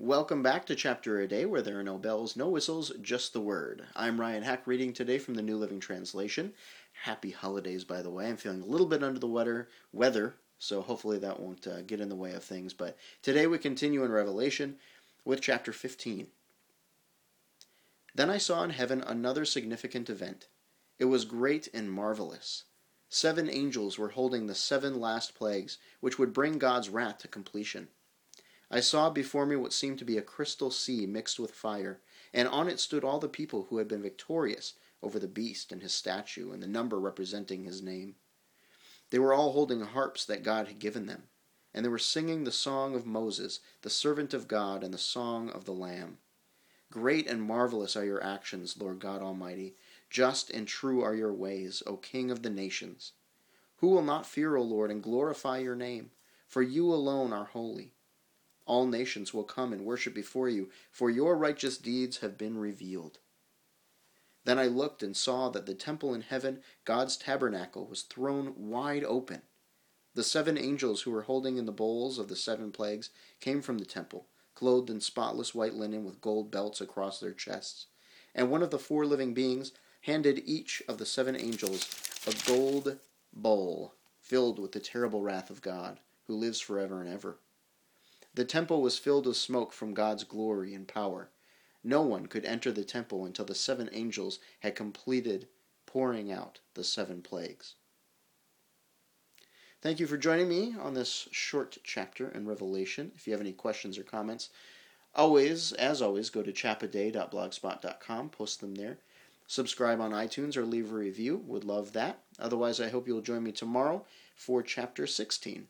Welcome back to Chapter a Day, where there are no bells, no whistles, just the word. I'm Ryan Hack reading today from the New Living Translation. Happy holidays, by the way. I'm feeling a little bit under the weather, weather so hopefully that won't uh, get in the way of things. But today we continue in Revelation with chapter 15. Then I saw in heaven another significant event. It was great and marvelous. Seven angels were holding the seven last plagues, which would bring God's wrath to completion. I saw before me what seemed to be a crystal sea mixed with fire, and on it stood all the people who had been victorious over the beast and his statue, and the number representing his name. They were all holding harps that God had given them, and they were singing the song of Moses, the servant of God, and the song of the Lamb. Great and marvelous are your actions, Lord God Almighty. Just and true are your ways, O King of the nations. Who will not fear, O Lord, and glorify your name? For you alone are holy. All nations will come and worship before you, for your righteous deeds have been revealed. Then I looked and saw that the temple in heaven, God's tabernacle, was thrown wide open. The seven angels who were holding in the bowls of the seven plagues came from the temple, clothed in spotless white linen with gold belts across their chests. And one of the four living beings handed each of the seven angels a gold bowl filled with the terrible wrath of God, who lives forever and ever. The temple was filled with smoke from God's glory and power. No one could enter the temple until the seven angels had completed pouring out the seven plagues. Thank you for joining me on this short chapter in Revelation. If you have any questions or comments, always, as always, go to chapaday.blogspot.com, post them there. Subscribe on iTunes or leave a review, would love that. Otherwise, I hope you'll join me tomorrow for chapter 16.